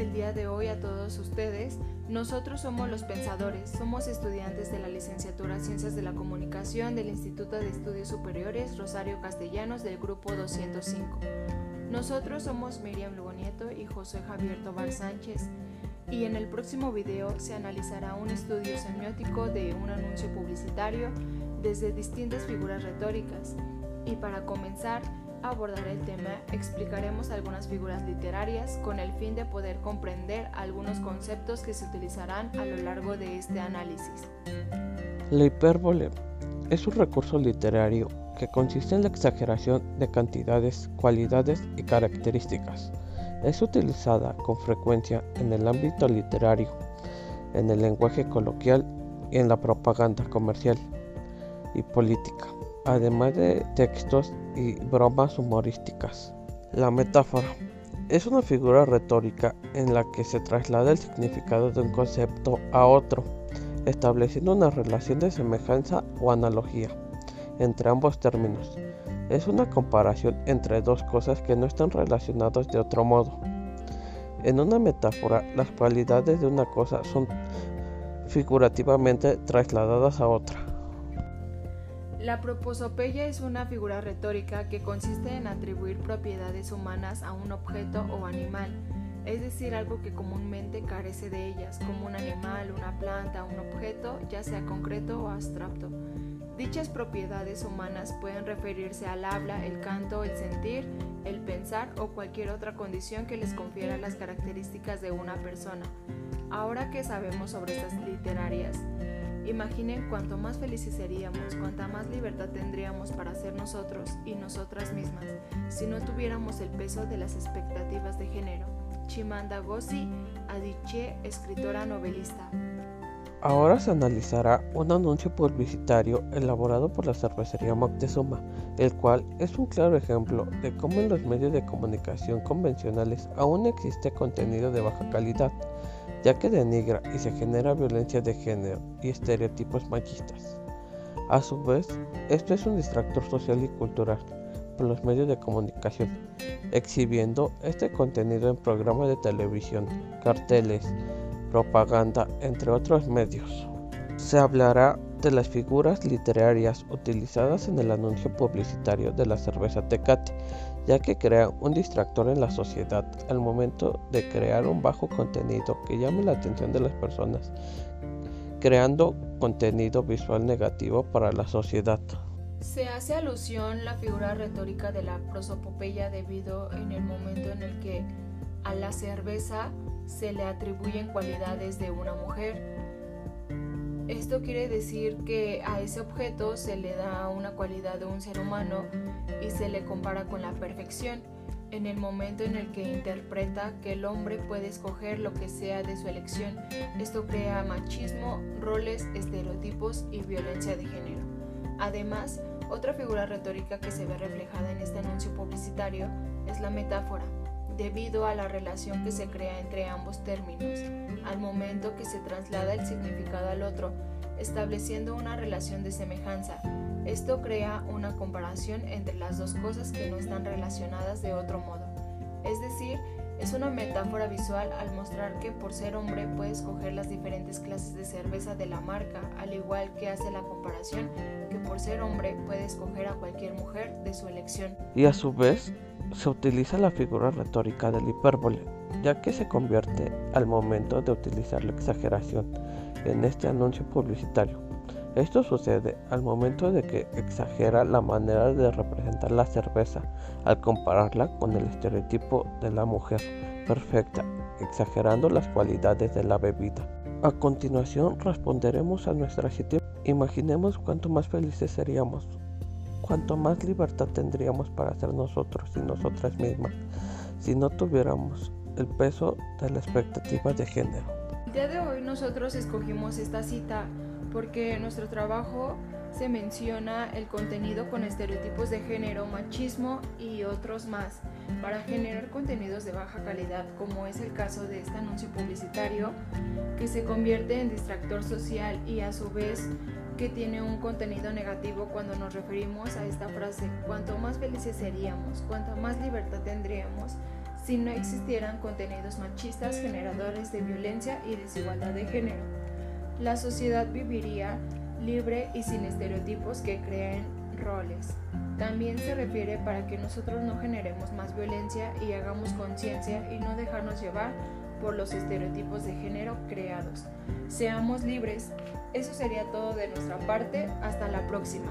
el día de hoy a todos ustedes. Nosotros somos los pensadores, somos estudiantes de la licenciatura Ciencias de la Comunicación del Instituto de Estudios Superiores Rosario Castellanos del Grupo 205. Nosotros somos Miriam Lugo Nieto y José Javier Tobar Sánchez y en el próximo video se analizará un estudio semiótico de un anuncio publicitario desde distintas figuras retóricas. Y para comenzar, abordar el tema, explicaremos algunas figuras literarias con el fin de poder comprender algunos conceptos que se utilizarán a lo largo de este análisis. La hipérbole es un recurso literario que consiste en la exageración de cantidades, cualidades y características. Es utilizada con frecuencia en el ámbito literario, en el lenguaje coloquial y en la propaganda comercial y política además de textos y bromas humorísticas. La metáfora es una figura retórica en la que se traslada el significado de un concepto a otro, estableciendo una relación de semejanza o analogía entre ambos términos. Es una comparación entre dos cosas que no están relacionadas de otro modo. En una metáfora, las cualidades de una cosa son figurativamente trasladadas a otra. La proposopeya es una figura retórica que consiste en atribuir propiedades humanas a un objeto o animal, es decir, algo que comúnmente carece de ellas, como un animal, una planta, un objeto, ya sea concreto o abstracto. Dichas propiedades humanas pueden referirse al habla, el canto, el sentir, el pensar o cualquier otra condición que les confiera las características de una persona. Ahora que sabemos sobre estas literarias, Imaginen cuánto más felices seríamos, cuánta más libertad tendríamos para ser nosotros y nosotras mismas si no tuviéramos el peso de las expectativas de género. Chimanda Ngozi Adichie, escritora novelista. Ahora se analizará un anuncio publicitario elaborado por la cervecería Moctezuma, el cual es un claro ejemplo de cómo en los medios de comunicación convencionales aún existe contenido de baja calidad ya que denigra y se genera violencia de género y estereotipos machistas. A su vez, esto es un distractor social y cultural por los medios de comunicación, exhibiendo este contenido en programas de televisión, carteles, propaganda, entre otros medios. Se hablará de las figuras literarias utilizadas en el anuncio publicitario de la cerveza Tecate, ya que crea un distractor en la sociedad al momento de crear un bajo contenido que llame la atención de las personas, creando contenido visual negativo para la sociedad. Se hace alusión la figura retórica de la prosopopeya debido en el momento en el que a la cerveza se le atribuyen cualidades de una mujer esto quiere decir que a ese objeto se le da una cualidad de un ser humano y se le compara con la perfección en el momento en el que interpreta que el hombre puede escoger lo que sea de su elección. Esto crea machismo, roles, estereotipos y violencia de género. Además, otra figura retórica que se ve reflejada en este anuncio publicitario es la metáfora debido a la relación que se crea entre ambos términos, al momento que se traslada el significado al otro, estableciendo una relación de semejanza. Esto crea una comparación entre las dos cosas que no están relacionadas de otro modo. Es decir, es una metáfora visual al mostrar que por ser hombre puede escoger las diferentes clases de cerveza de la marca, al igual que hace la comparación que por ser hombre puede escoger a cualquier mujer de su elección. Y a su vez, se utiliza la figura retórica del hipérbole, ya que se convierte al momento de utilizar la exageración en este anuncio publicitario. Esto sucede al momento de que exagera la manera de representar la cerveza al compararla con el estereotipo de la mujer perfecta, exagerando las cualidades de la bebida. A continuación responderemos a nuestra sitio. Imaginemos cuánto más felices seríamos cuanto más libertad tendríamos para ser nosotros y nosotras mismas si no tuviéramos el peso de la expectativa de género. El día de hoy nosotros escogimos esta cita porque nuestro trabajo se menciona el contenido con estereotipos de género, machismo y otros más para generar contenidos de baja calidad, como es el caso de este anuncio publicitario que se convierte en distractor social y a su vez que tiene un contenido negativo cuando nos referimos a esta frase, cuanto más felices seríamos, cuanto más libertad tendríamos si no existieran contenidos machistas generadores de violencia y desigualdad de género. La sociedad viviría libre y sin estereotipos que creen roles. También se refiere para que nosotros no generemos más violencia y hagamos conciencia y no dejarnos llevar por los estereotipos de género creados. Seamos libres. Eso sería todo de nuestra parte. Hasta la próxima.